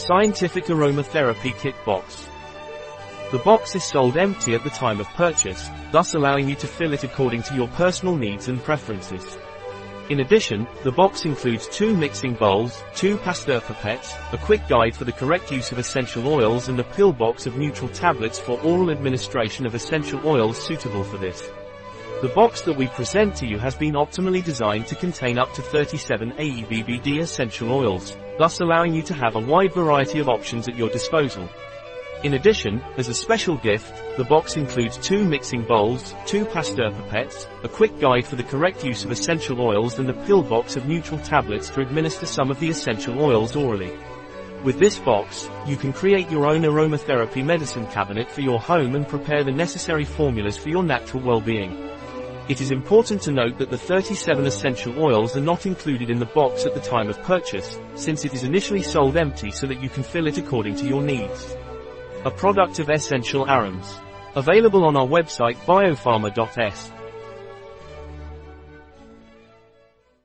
Scientific Aromatherapy Kit Box. The box is sold empty at the time of purchase, thus allowing you to fill it according to your personal needs and preferences. In addition, the box includes two mixing bowls, two Pasteur pipettes, a quick guide for the correct use of essential oils and a pill box of neutral tablets for oral administration of essential oils suitable for this. The box that we present to you has been optimally designed to contain up to 37 AEBBD essential oils, thus allowing you to have a wide variety of options at your disposal. In addition, as a special gift, the box includes two mixing bowls, two Pasteur pipettes, a quick guide for the correct use of essential oils and a pill box of neutral tablets to administer some of the essential oils orally. With this box, you can create your own aromatherapy medicine cabinet for your home and prepare the necessary formulas for your natural well-being. It is important to note that the 37 essential oils are not included in the box at the time of purchase, since it is initially sold empty so that you can fill it according to your needs. A product of Esential Aroms. Available on our website biopharma.s.